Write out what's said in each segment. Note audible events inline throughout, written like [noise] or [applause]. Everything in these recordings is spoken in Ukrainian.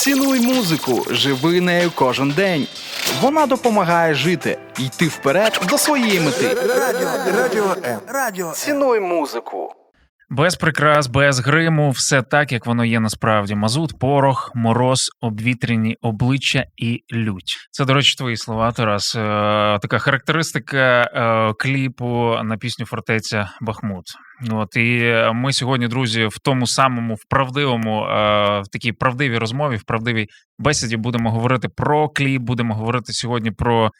Цінуй музику, живи нею кожен день. Вона допомагає жити, йти вперед до своєї мети. Радіо, радіо М. Радіо Цінуй музику. Без прикрас, без гриму, все так, як воно є насправді. Мазут, порох, мороз, обвітряні обличчя і лють. Це, до речі, твої слова, Тарас. Е, така характеристика е, кліпу на пісню Фортеця Бахмут. От і ми сьогодні, друзі, в тому самому в правдивому, е, в такій правдивій розмові, в правдивій бесіді будемо говорити про кліп, будемо говорити сьогодні про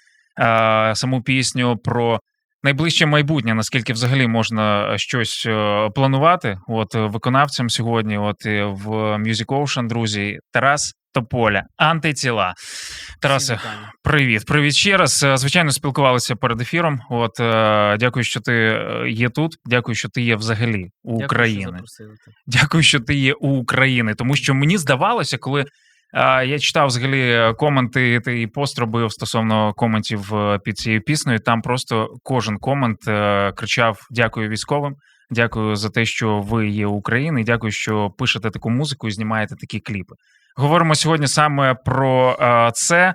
саму пісню, про найближче майбутнє, наскільки взагалі можна щось е, планувати. От е, виконавцям сьогодні, от е, в Music Ocean, друзі, Тарас Тополя, антитіла. Тарасе, привіт, привіт ще раз. Е, Звичайно, спілкувалися перед ефіром. От е, дякую, що ти е, є тут. Дякую, що ти є взагалі у України. Дякую, що ти є у України, тому що мені здавалося, коли. Я читав взагалі е, коменти і пост робив стосовно коментів е, під цією піснею. Там просто кожен комент е, кричав: Дякую військовим, дякую за те, що ви є Україна, і дякую, що пишете таку музику і знімаєте такі кліпи. Говоримо сьогодні саме про це.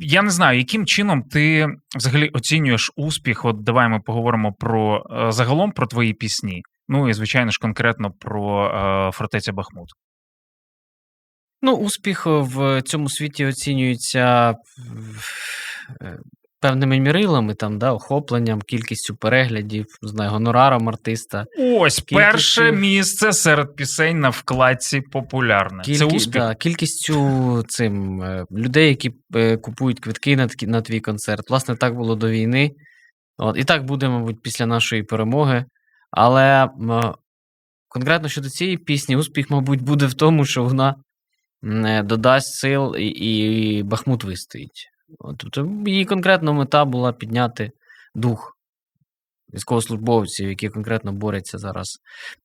Я не знаю, яким чином ти взагалі оцінюєш успіх. От давай ми поговоримо про загалом про твої пісні. Ну і звичайно ж конкретно про фортеця Бахмут. Ну, успіх в цьому світі оцінюється е, певними мірилами, там, да, охопленням, кількістю переглядів, знаю, гонораром артиста. Ось Кількістю- перше місце серед пісень на вкладці популярне. Це успіх. Да, кількістю цим е, людей, які е, купують квитки на, на твій концерт. Власне, так було до війни. От, і так буде, мабуть, після нашої перемоги. Але конкретно щодо цієї пісні, успіх, мабуть, буде в тому, що вона е, додасть сил і, і Бахмут вистоїть. Тобто її конкретна мета була підняти дух військовослужбовців, які конкретно борються зараз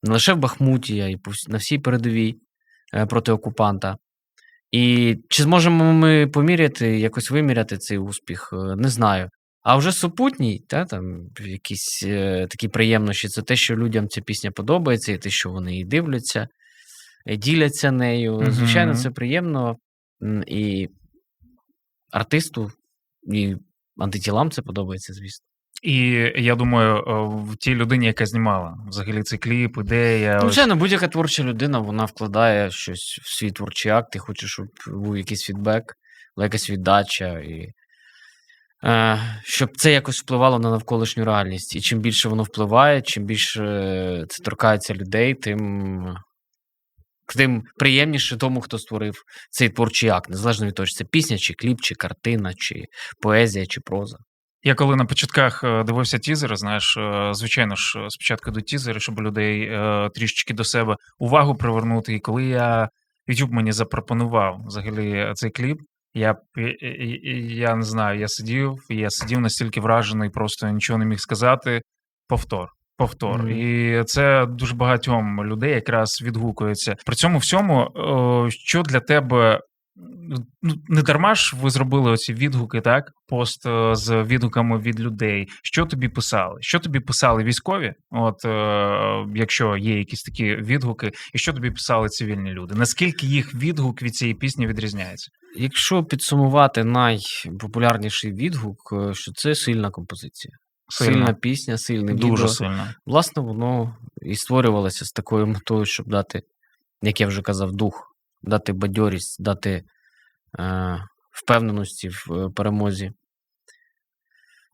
не лише в Бахмуті, а й на всій передовій е, проти окупанта. І чи зможемо ми поміряти, якось виміряти цей успіх? Е, Не знаю. А вже супутній, та, там, якісь е, такі приємності, це те, що людям ця пісня подобається, і те, що вони її дивляться, е, діляться нею. Звичайно, це приємно. І артисту, і антитілам це подобається, звісно. І я думаю, е, в тій людині, яка знімала взагалі цей кліп, ідея. Ну, ось- Звичайно, будь-яка творча людина вона вкладає щось в свій творчий акт і хоче, щоб був якийсь фідбек, була якась віддача, і е, щоб це якось впливало на навколишню реальність. І чим більше воно впливає, чим більше е, це торкається людей, тим, тим приємніше тому, хто створив цей творчий акт, незалежно від того, чи це пісня, чи кліп, чи картина, чи поезія, чи проза. Я коли на початках е, дивився тізери, знаєш, е, звичайно ж, е, спочатку до тізери, щоб людей трішечки до себе увагу привернути. І коли я YouTube мені запропонував взагалі цей кліп, я я не знаю, я сидів, я сидів настільки вражений, просто нічого не міг сказати. Повтор. Повтор, Мгм. і це дуже багатьом людей якраз відгукується. При цьому всьому, що для тебе ну, не дарма ж ви зробили оці відгуки, так? Пост е, з відгуками від людей. Що тобі писали? Що тобі писали військові? От е, якщо є якісь такі відгуки, і що тобі писали цивільні люди? Наскільки їх відгук від цієї пісні відрізняється? Якщо підсумувати найпопулярніший відгук, е, що це сильна композиція. Сильна пісня, сильне дуже відео. сильно. Власне, воно і створювалося з такою метою, щоб дати, як я вже казав, дух, дати бадьорість, дати е, впевненості в е, перемозі.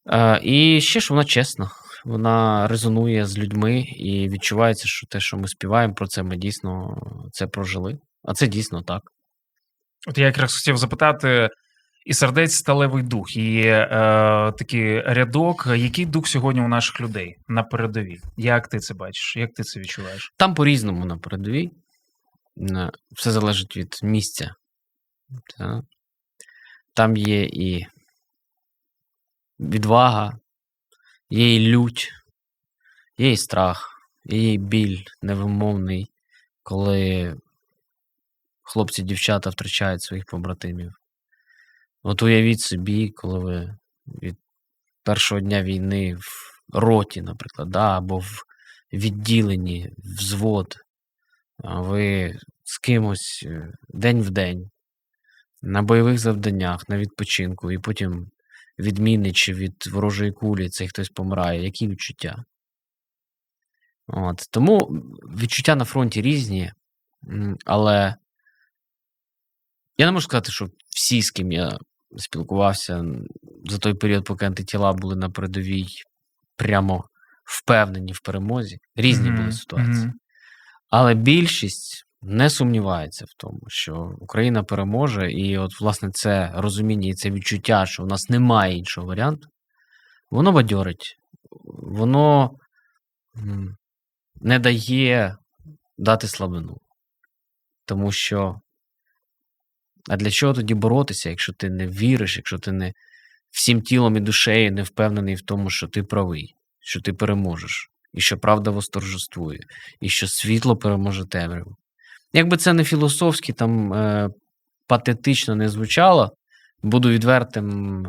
Е, і ще ж вона чесна. Вона резонує з людьми і відчувається, що те, що ми співаємо про це, ми дійсно це прожили. А це дійсно так. От я якраз хотів запитати. І сердець сталевий дух, і е, такий рядок. Який дух сьогодні у наших людей на передовій? Як ти це бачиш? Як ти це відчуваєш? Там по-різному на передовій. Е, Все залежить від місця. Там є і відвага, є і лють, є і страх, є і біль невимовний, коли хлопці, дівчата втрачають своїх побратимів. От уявіть собі, коли ви від першого дня війни в роті, наприклад, да, або в відділенні, взвод, ви з кимось е, день в день, на бойових завданнях, на відпочинку, і потім від міни чи від ворожої кулі цей хтось помирає, які відчуття? От. Тому відчуття на фронті різні, але я не можу сказати, що всі, з ким я спілкувався за той період, поки антитіла були на передовій, прямо впевнені в перемозі. Різні Мгм, були ситуації. мгм. Але більшість не сумнівається в тому, що Україна переможе, і от, власне, це розуміння і це відчуття, що в нас немає іншого варіанту, воно бадьорить, воно не дає дати слабину. Тому що. А для чого тоді боротися, якщо ти не віриш, якщо ти не всім тілом і душею не впевнений в тому, що ти правий, що ти переможеш, і що правда восторжествує, і що світло переможе темряву. Якби це не філософськи, там е, патетично не звучало, буду відвертим.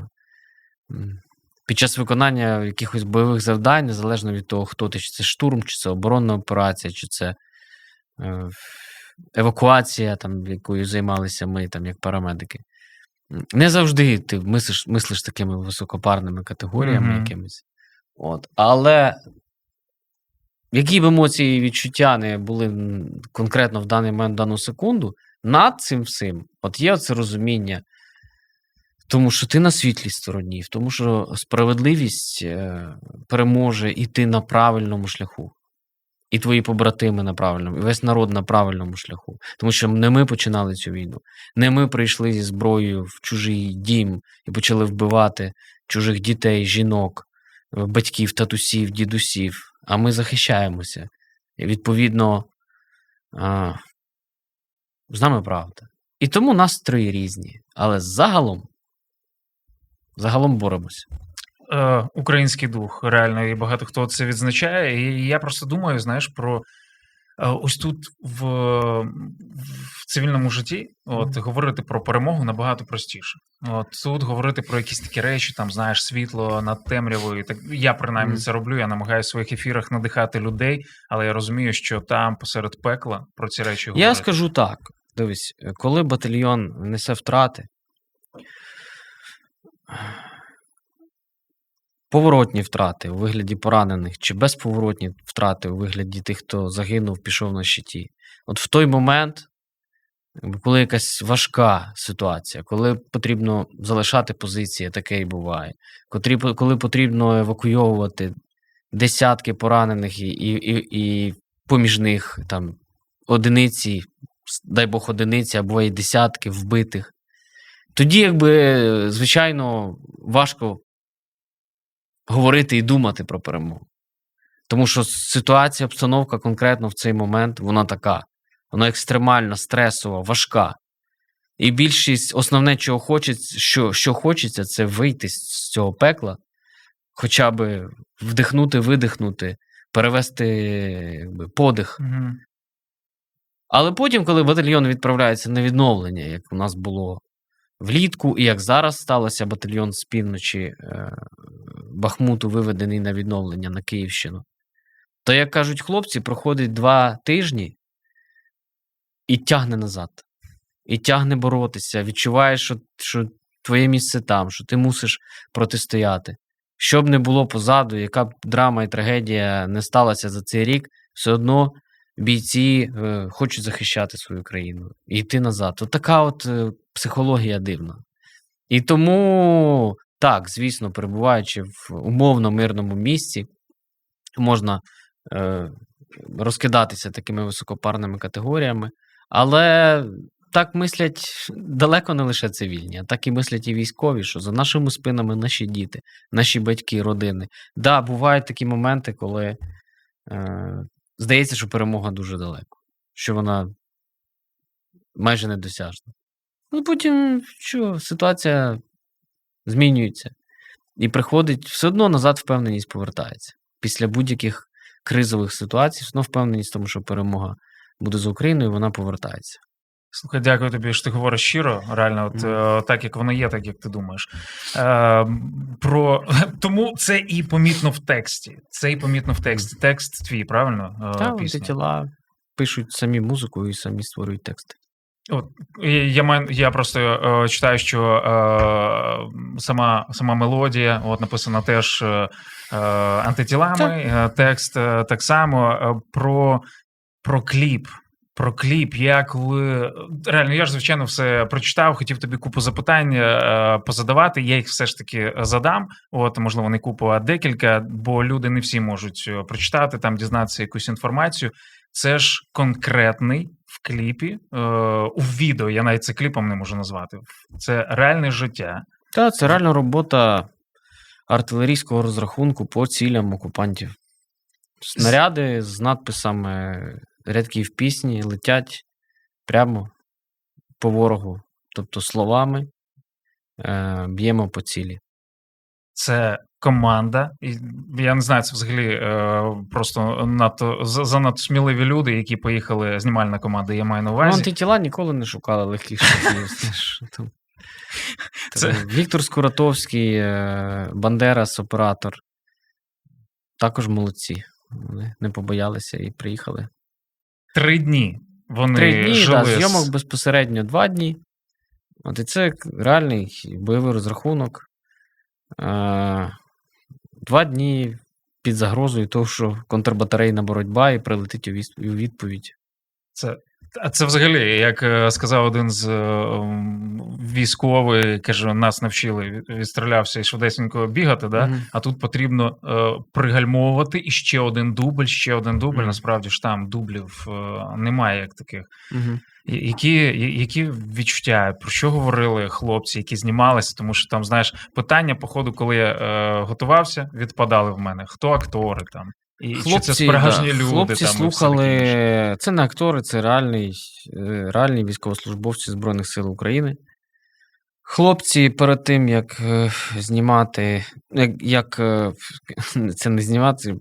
Під час виконання якихось бойових завдань, незалежно від того, хто ти, чи це штурм, чи це оборонна операція, чи це е, евакуація, там, якою займалися ми, там, як парамедики. Не завжди ти мислиш, мислиш такими високопарними категоріями Мгм. якимись. От. Але які б емоції і відчуття не були конкретно в даний момент, в дану секунду, над цим всім, от є це розуміння, тому що ти на світлій стороні, тому, що справедливість е, переможе і ти на правильному шляху. І твої побратими на правильному, і весь народ на правильному шляху. Тому що не ми починали цю війну, не ми прийшли зі зброєю в чужий дім і почали вбивати чужих дітей, жінок, е, батьків, татусів, дідусів, а ми захищаємося. І відповідно, а, з нами правда. І тому настрої різні. Але загалом, загалом боремося. Е, український дух, реально, і багато хто це відзначає. І я просто думаю, знаєш, про е, ось тут в, в цивільному житті от, говорити про перемогу набагато простіше. От тут говорити про якісь такі речі, там знаєш, світло над темрявою. Так я принаймні це роблю. Я намагаюся в своїх ефірах надихати людей, але я розумію, що там посеред пекла про ці речі говорити. Я скажу так: дивись, коли батальйон несе втрати, поворотні втрати у вигляді поранених чи безповоротні втрати у вигляді тих, хто загинув, пішов на щиті. От в той момент, коли якась важка ситуація, коли потрібно залишати позиції, таке і буває, коли потрібно евакуйовувати десятки поранених і, і, і, поміж них там одиниці, дай Бог одиниці, або і десятки вбитих. Тоді, якби, звичайно, важко говорити і думати про перемогу. Тому що ситуація, обстановка конкретно в цей момент, вона така. Вона екстремальна, стресова, важка. І більшість, основне, чого хочеться, що, що хочеться, це вийти з цього пекла, хоча б вдихнути, видихнути, перевести якби, подих. Мгм. Але потім, коли батальйон відправляється на відновлення, як у нас було влітку, і як зараз сталося, батальйон з півночі е, Бахмуту виведений на відновлення на Київщину, то, як кажуть хлопці, проходить два тижні і тягне назад. І тягне боротися. Відчуваєш, що, що твоє місце там, що ти мусиш протистояти. Що б не було позаду, яка б драма і трагедія не сталася за цей рік, все одно бійці е, хочуть захищати свою країну і йти назад. От така от е, психологія дивна. І тому, так, звісно, перебуваючи в умовно мирному місці, можна е, розкидатися такими високопарними категоріями, але так мислять далеко не лише цивільні, а так і мислять і військові, що за нашими спинами наші діти, наші батьки, родини. Да, бувають такі моменти, коли е, здається, що перемога дуже далеко, що вона майже недосяжна. Ну, потім що, ситуація змінюється. І приходить все одно назад впевненість повертається. Після будь-яких кризових ситуацій, все одно впевненість в тому, що перемога буде з Україною, вона повертається. Слухай, дякую тобі, що ти говориш щиро, реально, от е, так як воно є, так як ти думаєш. Е, про... [laughs] Тому це і помітно в тексті. Це і помітно в тексті. Текст твій, правильно? Е, Та, пісні? тіла пишуть самі музику і самі створюють тексти. От, я, маю- я просто е, читаю, що е, сама, сама мелодія от, написана теж е, е, антитілами, е, текст е, так само е, про, про кліп. Про кліп, як ви реально, я ж звичайно все прочитав, хотів тобі купу запитань позадавати. Я їх все ж таки задам. От, можливо, не купу, а декілька, бо люди не всі можуть прочитати, там дізнатися якусь інформацію. Це ж конкретний в кліпі, е, у відео. Я навіть це кліпом не можу назвати. Це реальне життя. Та це реально робота артилерійського розрахунку по цілям окупантів. Снаряди з надписами рядків пісні летять прямо по ворогу, тобто словами е, б'ємо по цілі. Це команда. І я не знаю, це взагалі е, просто надто занадто сміливі люди, які поїхали. Знімальна команда, я маю на Ну, увазі. антитіла ніколи не шукали легких [laughs] там. [laughs] Це- Віктор Скуратовський, е, Бандерас, оператор. Також молодці. Вони не побоялися і приїхали. Три дні. Вони Три дні, жили да, зйомок безпосередньо два дні. От і це реальний бойовий розрахунок. Два дні під загрозою того, що контрбатарейна боротьба і прилетить у відповідь. Це, а це взагалі, як е, сказав один з е, військових, каже, нас навчили, від- відстрілявся і швидесенько бігати, да? Мгм. а тут потрібно е, пригальмовувати і ще один дубль, ще один дубль. Мгм. Насправді ж там дублів е, немає як таких. Я- Які, які відчуття, про що говорили хлопці, які знімалися? Тому що там, знаєш, питання, по ходу, коли я е, готувався, відпадали в мене. Хто актори там? І чи це справжні да, люди? Хлопці там, слухали. Це не актори, це реальний, е, реальні військовослужбовці Збройних сил України. Хлопці перед тим, як е, знімати, як, як е, [laughs] це не знімати,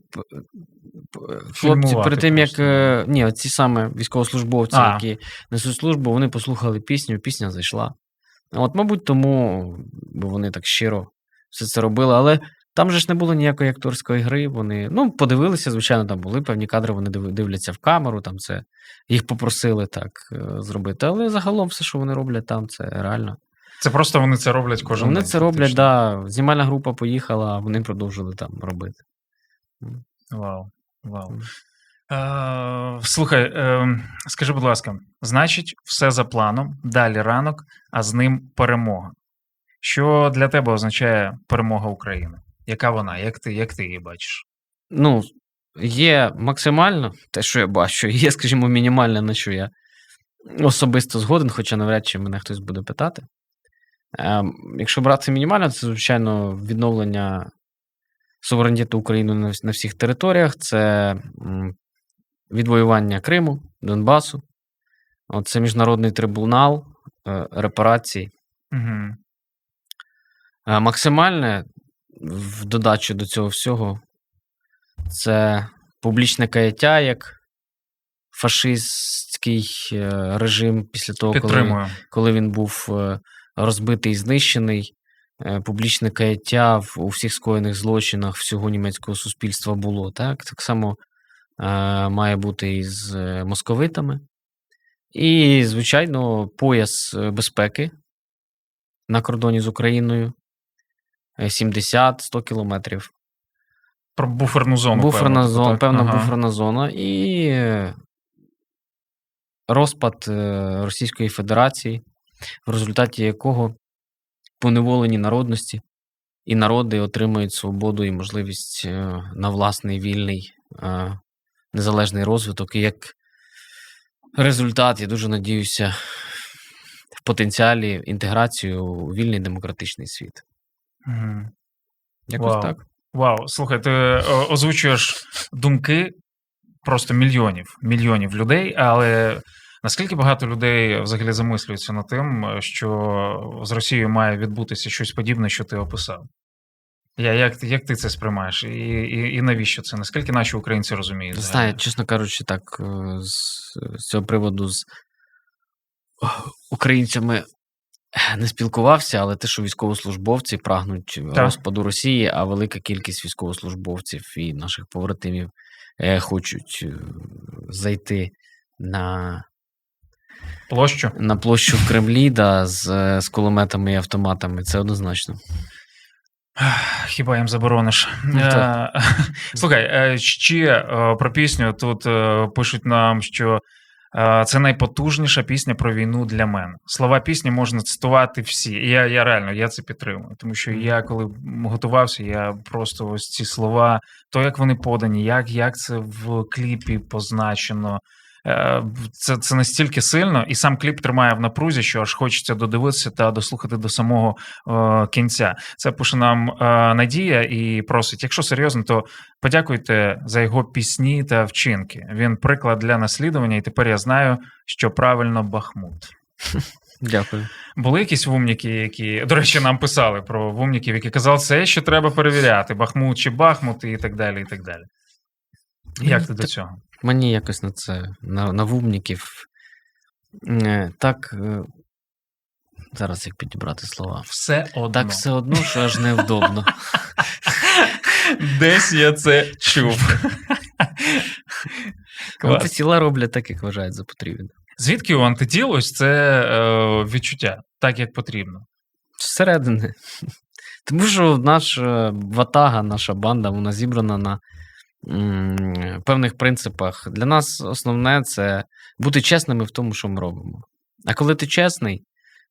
хлопці Фільмувати перед тим, як просто, ні, ці саме військовослужбовці, А. які несуть службу, вони послухали пісню, пісня зайшла. От, мабуть, тому бо вони так щиро все це робили, але там же ж не було ніякої акторської гри. Вони ну, подивилися, звичайно, там були певні кадри, вони дивляться в камеру, там це їх попросили так е, зробити. Але загалом все, що вони роблять там, це реально. Це просто вони це роблять кожен вони день. це роблять, фактично. да. Знімальна група поїхала, а вони продовжили там робити. Вау. Вау. Е, слухай, е, скажи, будь ласка, значить, все за планом, далі ранок, а з ним перемога. Що для тебе означає перемога України? Яка вона? Як ти, як ти її бачиш? Ну, є максимально те, що я бачу, [laughs] є, скажімо, мінімальне, на що я особисто згоден, хоча навряд чи мене хтось буде питати. Ем, якщо брати мінімально, це, звичайно, відновлення суверенітету України на, всіх територіях, це відвоювання Криму, Донбасу, це міжнародний трибунал, е, репарації. Угу. Максимальне в додачу до цього всього це публічне каяття, як фашистський е, режим після того, коли, Підтримую. коли він був е, розбитий і знищений. е, Публічне каяття в, у всіх скоєних злочинах всього німецького суспільства було. Так, так само е, має бути і з московитами. І, звичайно, пояс безпеки на кордоні з Україною 70-100 кілометрів. Про буферну зону. Буферна певно, зона, так? певна Ага. буферна зона і е, розпад е, Російської Федерації, в результаті якого поневолені народності і народи отримують свободу і можливість е, на власний вільний е, незалежний розвиток. І як результат, я дуже надіюся, в потенціалі інтеграцію у вільний демократичний світ. Якось Вау. так. Вау, слухай, ти е, озвучуєш думки просто мільйонів, мільйонів людей, але наскільки багато людей взагалі замислюються над тим, що з Росією має відбутися щось подібне, що ти описав? Я, як, як ти це сприймаєш? І, і, і навіщо це? Наскільки наші українці розуміють? Не знаю, чесно кажучи, так е, з, з цього приводу з е, українцями не спілкувався, але те, що військовослужбовці прагнуть розпаду Росії, а велика кількість військовослужбовців і наших побратимів е, хочуть е, зайти на, Площу. на площу в Кремлі да, з, з кулеметами і автоматами. Це однозначно. Хіба їм заборониш? Ну. Е, [laughs] Слухай, е, ще е, про пісню тут е, пишуть нам, що е, це найпотужніша пісня про війну для мене. Слова пісні можна цитувати всі. І я, я реально я це підтримую. Тому що я, коли готувався, я просто ось ці слова, то як вони подані, як, як це в кліпі позначено. Е, Це, це настільки сильно, і сам кліп тримає в напрузі, що аж хочеться додивитися та дослухати до самого е, кінця. Це пише нам е, Надія і просить: якщо серйозно, то подякуйте за його пісні та вчинки. Він приклад для наслідування, і тепер я знаю, що правильно Бахмут. [laughs] Дякую. Були якісь вумніки, які, до речі, нам писали про вумніків, які казали, це ще треба перевіряти: Бахмут чи Бахмут, і так далі. і так далі. Як ти до цього? Мені якось на це, на, на вумників. е, Так. е, Зараз як підібрати слова. Все одно. Так все одно, що аж невдобно. Десь я це чув. [laughs] Антитіла роблять так, як вважають за потрібне. Звідки у антитіл ось це е, відчуття, так як потрібно? Зсередини. [laughs] Тому що наша ватага, наша банда, вона зібрана на певних принципах. Для нас основне це бути чесними в тому, що ми робимо. А коли ти чесний,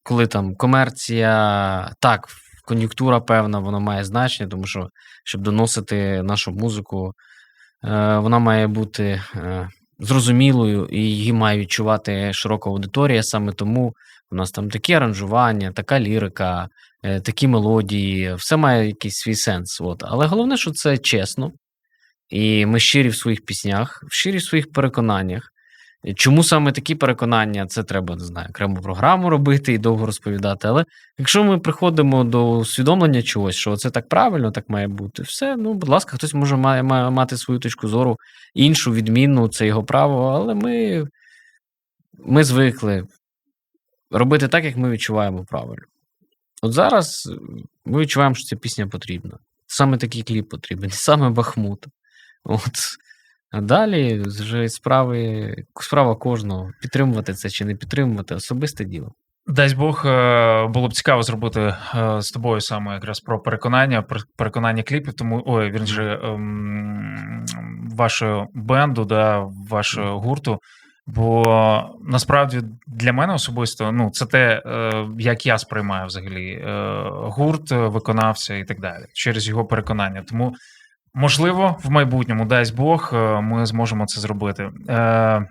коли там комерція, так, кон'юнктура певна, вона має значення, тому що щоб доносити нашу музику, е, вона має бути е, зрозумілою і її має відчувати широка аудиторія. Саме тому у нас там такі аранжування, така лірика, е, такі мелодії, все має якийсь свій сенс. От. Але головне, що це чесно. І ми щирі в своїх піснях, щирі в своїх переконаннях. Чому саме такі переконання? Це треба, не знаю, окрему програму робити і довго розповідати. Але якщо ми приходимо до усвідомлення чогось, що це так правильно, так має бути, все, ну, будь ласка, хтось може має, має мати свою точку зору, іншу, відмінну, це його право, але ми, ми звикли робити так, як ми відчуваємо правильно. От зараз ми відчуваємо, що ця пісня потрібна. Саме такий кліп потрібен, [laughs] саме Бахмут. От. А далі вже справи, справа кожного підтримувати це чи не підтримувати особисте діло. Дасть Бог, е, було б цікаво зробити е, з тобою саме якраз про переконання, про переконання кліпів, тому ой, він же ем, вашого бенду, да, вашого гурту. Бо насправді для мене особисто ну, це те, е, як я сприймаю взагалі гурт, виконавця і так далі, через його переконання. Тому, можливо, в майбутньому, дасть Бог, е, ми зможемо це зробити. Е,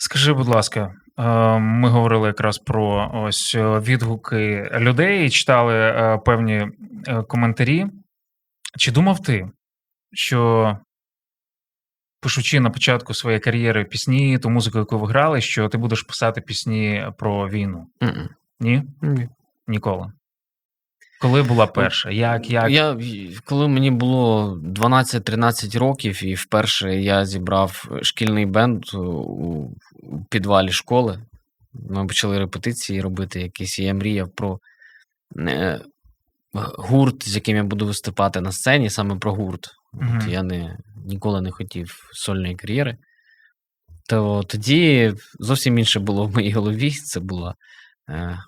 Скажи, будь ласка, е, ми говорили якраз про ось відгуки людей читали певні коментарі. Чи думав ти, що пишучи на початку своєї кар'єри пісні, ту музику, яку ви грали, що ти будеш писати пісні про війну? Мгм. Ні? Ні. Ніколи. Коли була перша? Як, як? Я, коли мені було 12-13 років, і вперше я зібрав шкільний бенд у, підвалі школи, ми почали репетиції робити якісь, і я мріяв про е, гурт, з яким я буду виступати на сцені, саме про гурт. От я не, ніколи не хотів сольної кар'єри. То тоді зовсім інше було в моїй голові. Це була е,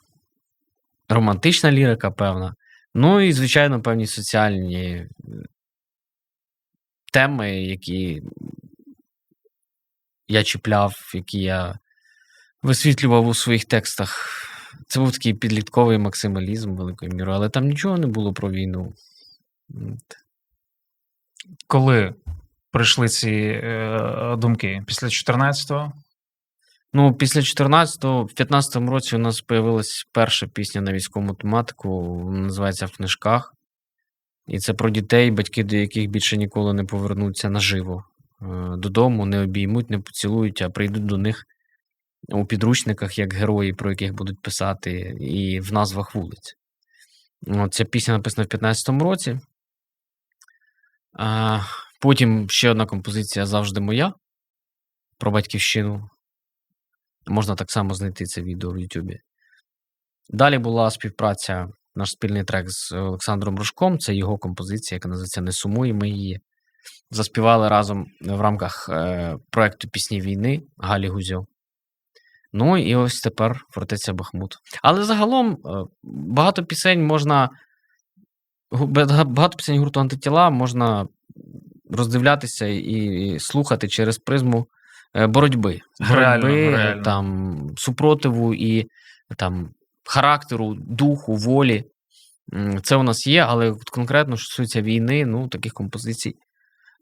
романтична лірика, певна. Ну і, звичайно, певні соціальні е, теми, які я чіпляв, які я висвітлював у своїх текстах. Це був такий підлітковий максималізм великою мірою, але там нічого не було про війну. Коли прийшли ці е, думки? Після 14-го? Ну, після 14-го, в 15-му році у нас з'явилась перша пісня на військову тематику, називається В книжках. І це про дітей, батьки до яких більше ніколи не повернуться наживо е, додому, не обіймуть, не поцілують, а прийдуть до них у підручниках як герої, про яких будуть писати, і в назвах вулиць. От, ця пісня написана в 15-му році. Потім ще одна композиція завжди моя про батьківщину. Можна так само знайти це відео в Ютубі. Далі була співпраця, наш спільний трек з Олександром Рожком. Це його композиція, яка називається Не сумуємо її. заспівали разом в рамках е, проекту Пісні війни Галі Гузьо. Ну і ось тепер фортеця Бахмут. Але загалом е, багато пісень можна. Багато пісень гурту антитіла можна роздивлятися і, слухати через призму боротьби. Реально, боротьби, реально. там, супротиву і там, характеру, духу, волі. Це у нас є, але конкретно, що стосується війни, ну, таких композицій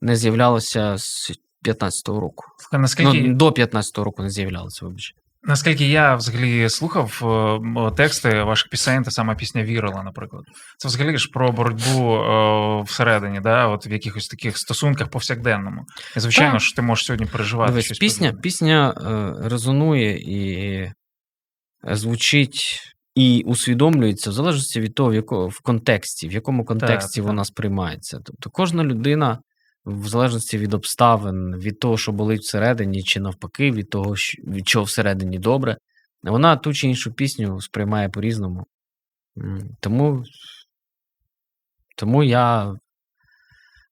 не з'являлося з 15-го року. Наскільки, Ну, до 15-го року не з'являлося, вибач. Наскільки я взагалі слухав е, тексти ваших пісень, та сама пісня Вірила, наприклад. Це взагалі ж про боротьбу е, всередині, да? от в якихось таких стосунках повсякденному. І звичайно Так. ж, ти можеш сьогодні переживати. Дивись, щось пісня, подібне. пісня е, резонує і звучить і усвідомлюється в залежності від того, в, якому, в контексті, в якому контексті так. вона сприймається. Тобто кожна людина, в залежності від обставин, від того, що болить всередині, чи навпаки, від того, від чого всередині добре, вона ту чи іншу пісню сприймає по-різному. Тому, тому я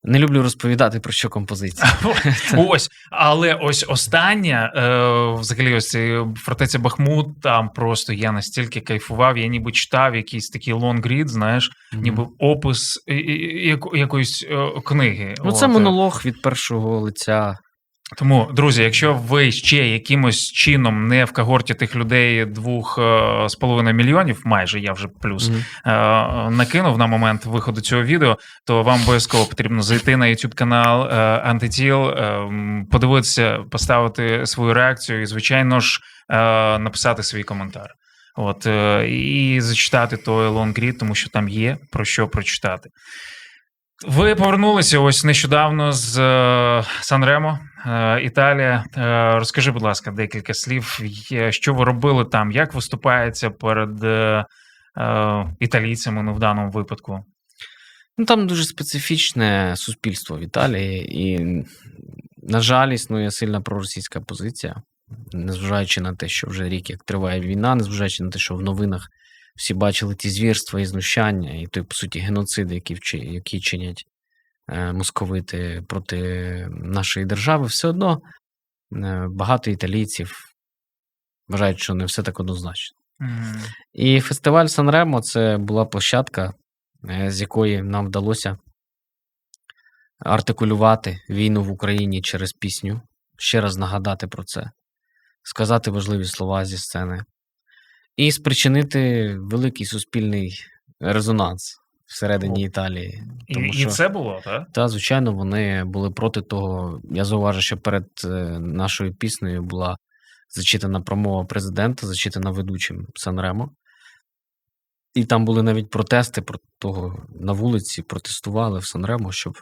не люблю розповідати про що композиція. [laughs] Ось, але ось остання, е, взагалі, ось фортеця Бахмут, там просто я настільки кайфував, я ніби читав якийсь такий лонгрід, знаєш, ніби опис яко- якоїсь е, книги. Ну, це е, монолог від першого лиця. Тому, друзі, якщо ви ще якимось чином не в когорті тих людей двох е, з половиною мільйонів, майже я вже плюс е, накинув на момент виходу цього відео, то вам обов'язково потрібно зайти на YouTube канал е, Антитіл, подивитися, поставити свою реакцію і, звичайно ж, написати свій коментар. От і зачитати той лонгрід, тому що там є про що прочитати. Ви повернулися ось нещодавно з е, Санремо, е, Італія. Е, розкажи, будь ласка, декілька слів. Що ви робили там? Як виступається перед італійцями, ну в даному випадку? Ну, там дуже специфічне суспільство в Італії, і, на жаль, існує сильна проросійська позиція, незважаючи на те, що вже рік як триває війна, незважаючи на те, що в новинах всі бачили ті звірства і знущання, і той, по суті, геноцид, який, вчи- який чинять е, московити проти нашої держави, все одно е, багато італійців вважають, що не все так однозначно. І фестиваль Санремо це була площадка, е, з якої нам вдалося артикулювати війну в Україні через пісню, ще раз нагадати про це, сказати важливі слова зі сцени і спричинити великий суспільний резонанс всередині О. Італії. І, Тому і що- це було, так? Та, звичайно, вони були проти того. Я зауважу, що перед е, нашою піснею була зачитана промова президента, зачитана ведучим Санремо. І там були навіть протести про того на вулиці, протестували в Санремо, щоб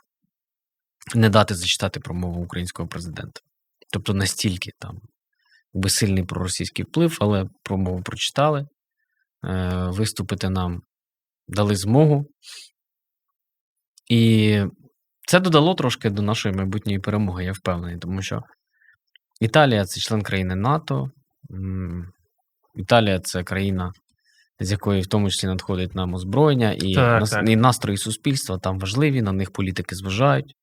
не дати зачитати промову українського президента. Тобто настільки там якби сильний проросійський вплив, але промову прочитали. Е, Виступити нам дали змогу. І це додало трошки до нашої майбутньої перемоги, я впевнений, тому що Італія це член країни НАТО. Італія це країна, з якої в тому числі надходить нам озброєння, і, Так, нас- так. і настрої суспільства там важливі, на них політики зважають.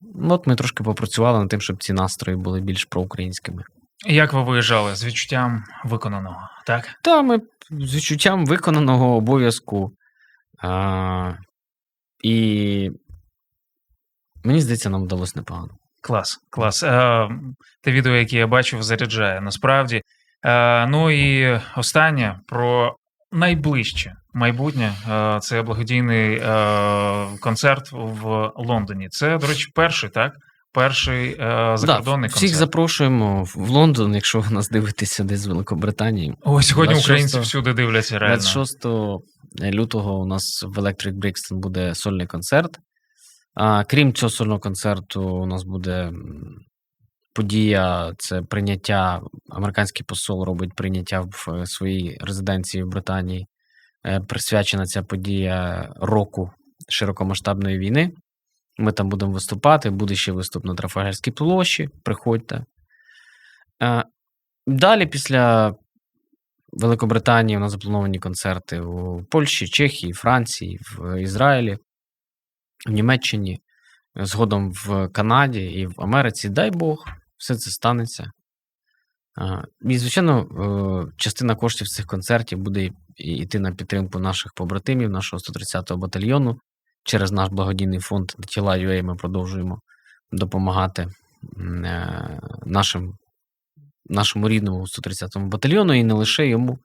Ну, От ми трошки попрацювали над тим, щоб ці настрої були більш проукраїнськими. Як ви виїжджали з відчуттям виконаного, так? Та ми з відчуттям виконаного обов'язку. А, і мені здається, нам вдалося непогано. Клас, клас. Е, те відео, яке я бачив, заряджає насправді. Е, ну і останнє про найближче майбутнє. Е, це благодійний е, концерт в Лондоні. Це, до речі, перший, так? Перший е, закордонний всіх концерт. запрошуємо в Лондон, якщо ви нас дивитеся десь з Великобританії. Ось сьогодні 26 українці всюди дивляться реально. 26 лютого у нас в Electric Brixton буде сольний концерт. А, крім цього сольного концерту, у нас буде подія, це прийняття. Американський посол робить прийняття в е, своїй резиденції в Британії. Е, Присвячена ця подія року широкомасштабної війни. Ми там будемо виступати. Буде ще виступ на Трафальгарській площі. Приходьте. Е, Далі, після Великобританії, у нас заплановані концерти у Польщі, Чехії, Франції, в Ізраїлі, в Німеччині. згодом в Канаді і в Америці. Дай Бог, все це станеться. І, звичайно, е, частина коштів цих концертів буде йти на підтримку наших побратимів, нашого 130-го батальйону. Через наш благодійний фонд тіла UA ми продовжуємо допомагати е, нашим, нашому рідному 130-му батальйону і не лише йому.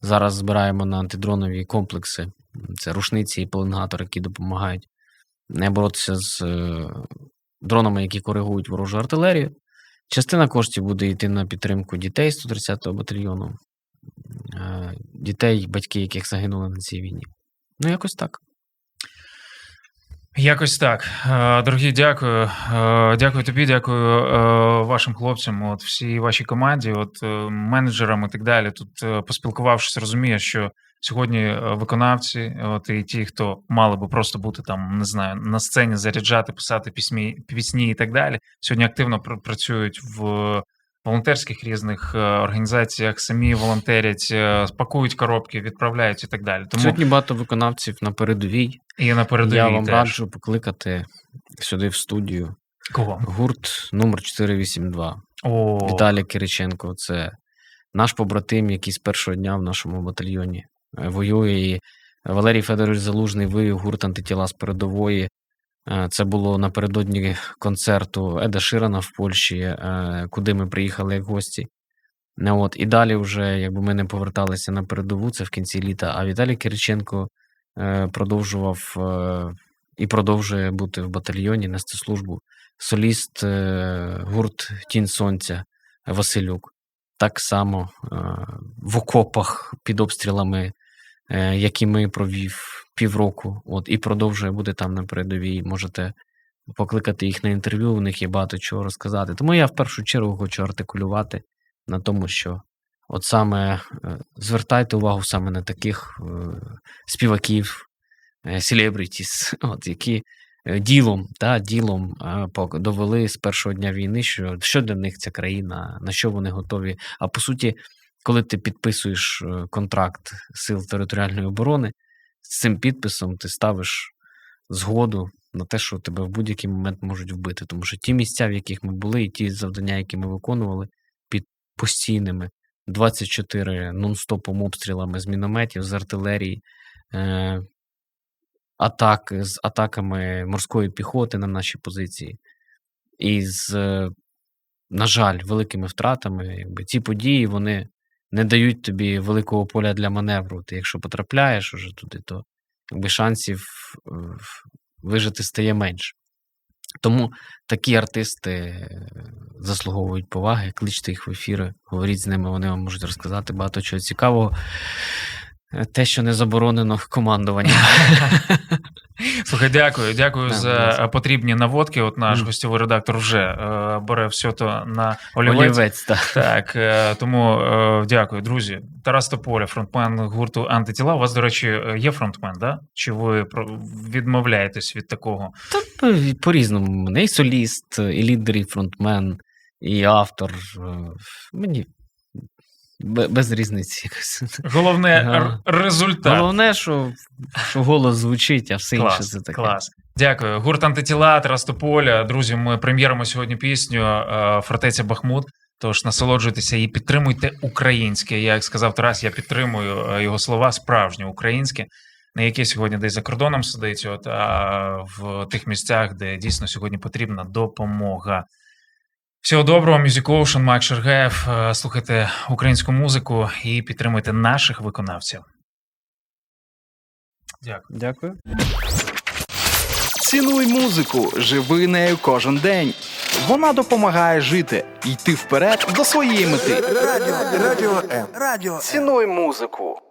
Зараз збираємо на антидронові комплекси. Це рушниці і пеленгатори, які допомагають не боротися з е, дронами, які коригують ворожу артилерію. Частина коштів буде йти на підтримку дітей 130-го батальйону, е, дітей, батьки, яких загинули на цій війні. Ну, якось так. Якось так. Е, Дорогі, дякую. Е, Дякую тобі, дякую е, вашим хлопцям, от всій вашій команді, от менеджерам і так далі. Тут поспілкувавшись, розумію, що сьогодні виконавці, от і ті, хто мали би просто бути там, не знаю, на сцені заряджати, писати пісні, пісні і так далі. Сьогодні активно пр- працюють в волонтерських різних е, організаціях, самі волонтерять, е, пакують коробки, відправляють і так далі. Тому Сьогодні багато виконавців на передовій. і на передовій Я вам теж. раджу покликати сюди в студію Кого? гурт номер 482 О, Віталій Кириченко. Це наш побратим, який з першого дня в нашому батальйоні е, воює. І Валерій Федорович Залужний вивів гурт антитіла з передової. Е, Це було напередодні концерту Еда Ширана в Польщі, е, куди ми приїхали як гості. Ну, От, і далі, вже, якби ми не поверталися на передову, це в кінці літа. А Віталій Кириченко е, продовжував е, і продовжує бути в батальйоні, нести службу. Соліст е, гурт Тінь Сонця Василюк. Так само е, в окопах під обстрілами, е, які ми провів півроку, от, і продовжує бути там на передовій. Можете покликати їх на інтерв'ю, у них є багато чого розказати. Тому я в першу чергу хочу артикулювати на тому, що от саме е, звертайте увагу саме на таких е, співаків, е, [laughs] от, які е, ділом, та, ділом е, довели з першого дня війни, що, що для них ця країна, на що вони готові. А по суті, коли ти підписуєш е, контракт сил територіальної оборони, з цим підписом ти ставиш згоду на те, що тебе в будь-який момент можуть вбити. Тому що ті місця, в яких ми були, і ті завдання, які ми виконували під постійними 24 нон-стопом обстрілами з мінометів, з артилерії, е, атак, з атаками морської піхоти на наші позиції. І з, е, на жаль, великими втратами, якби ці події вони не дають тобі великого поля для маневру. Ти якщо потрапляєш уже туди, то якби шансів е, вижити стає менше. Тому такі артисти е, заслуговують поваги, кличте їх в ефіри, говоріть з ними, вони вам можуть розказати багато чого цікавого. Е, Те, що не заборонено командуванням. [laughs] Слухай, дякую, дякую Да, за ласка. е, потрібні наводки. От наш Мгм. гостєвий редактор вже е, бере все то на олівець. Олівець, так. Так, е, тому е, дякую, друзі. Тарас Тополя, фронтмен гурту Антитіла. У вас, до речі, е, є фронтмен, да? Чи ви відмовляєтесь від такого? Та по- по-різному. У мене і соліст, і лідер, і фронтмен, і автор. Е, Мені без різниці якось. Головне Ага. результат. Головне, що, що голос звучить, а все інше Клас, це таке. клас. Дякую. Гурт антитіла Тарас Тополя. Друзі, ми прем'єримо сьогодні пісню е, Фортеця Бахмут. Тож насолоджуйтеся і підтримуйте українське. Я, як сказав Тарас, я підтримую е, його слова справжнє українське, не яке сьогодні десь за кордоном сидить, от, а в тих місцях, де дійсно сьогодні потрібна допомога. Всього доброго, Music Ocean, Майк Шергаєв. Е, Слухайте українську музику і підтримуйте наших виконавців. Дякую. Дякую. Цінуй музику, живи нею кожен день. Вона допомагає жити, йти вперед до своєї мети. Радіо, радіо М. Радіо. Цінуй музику.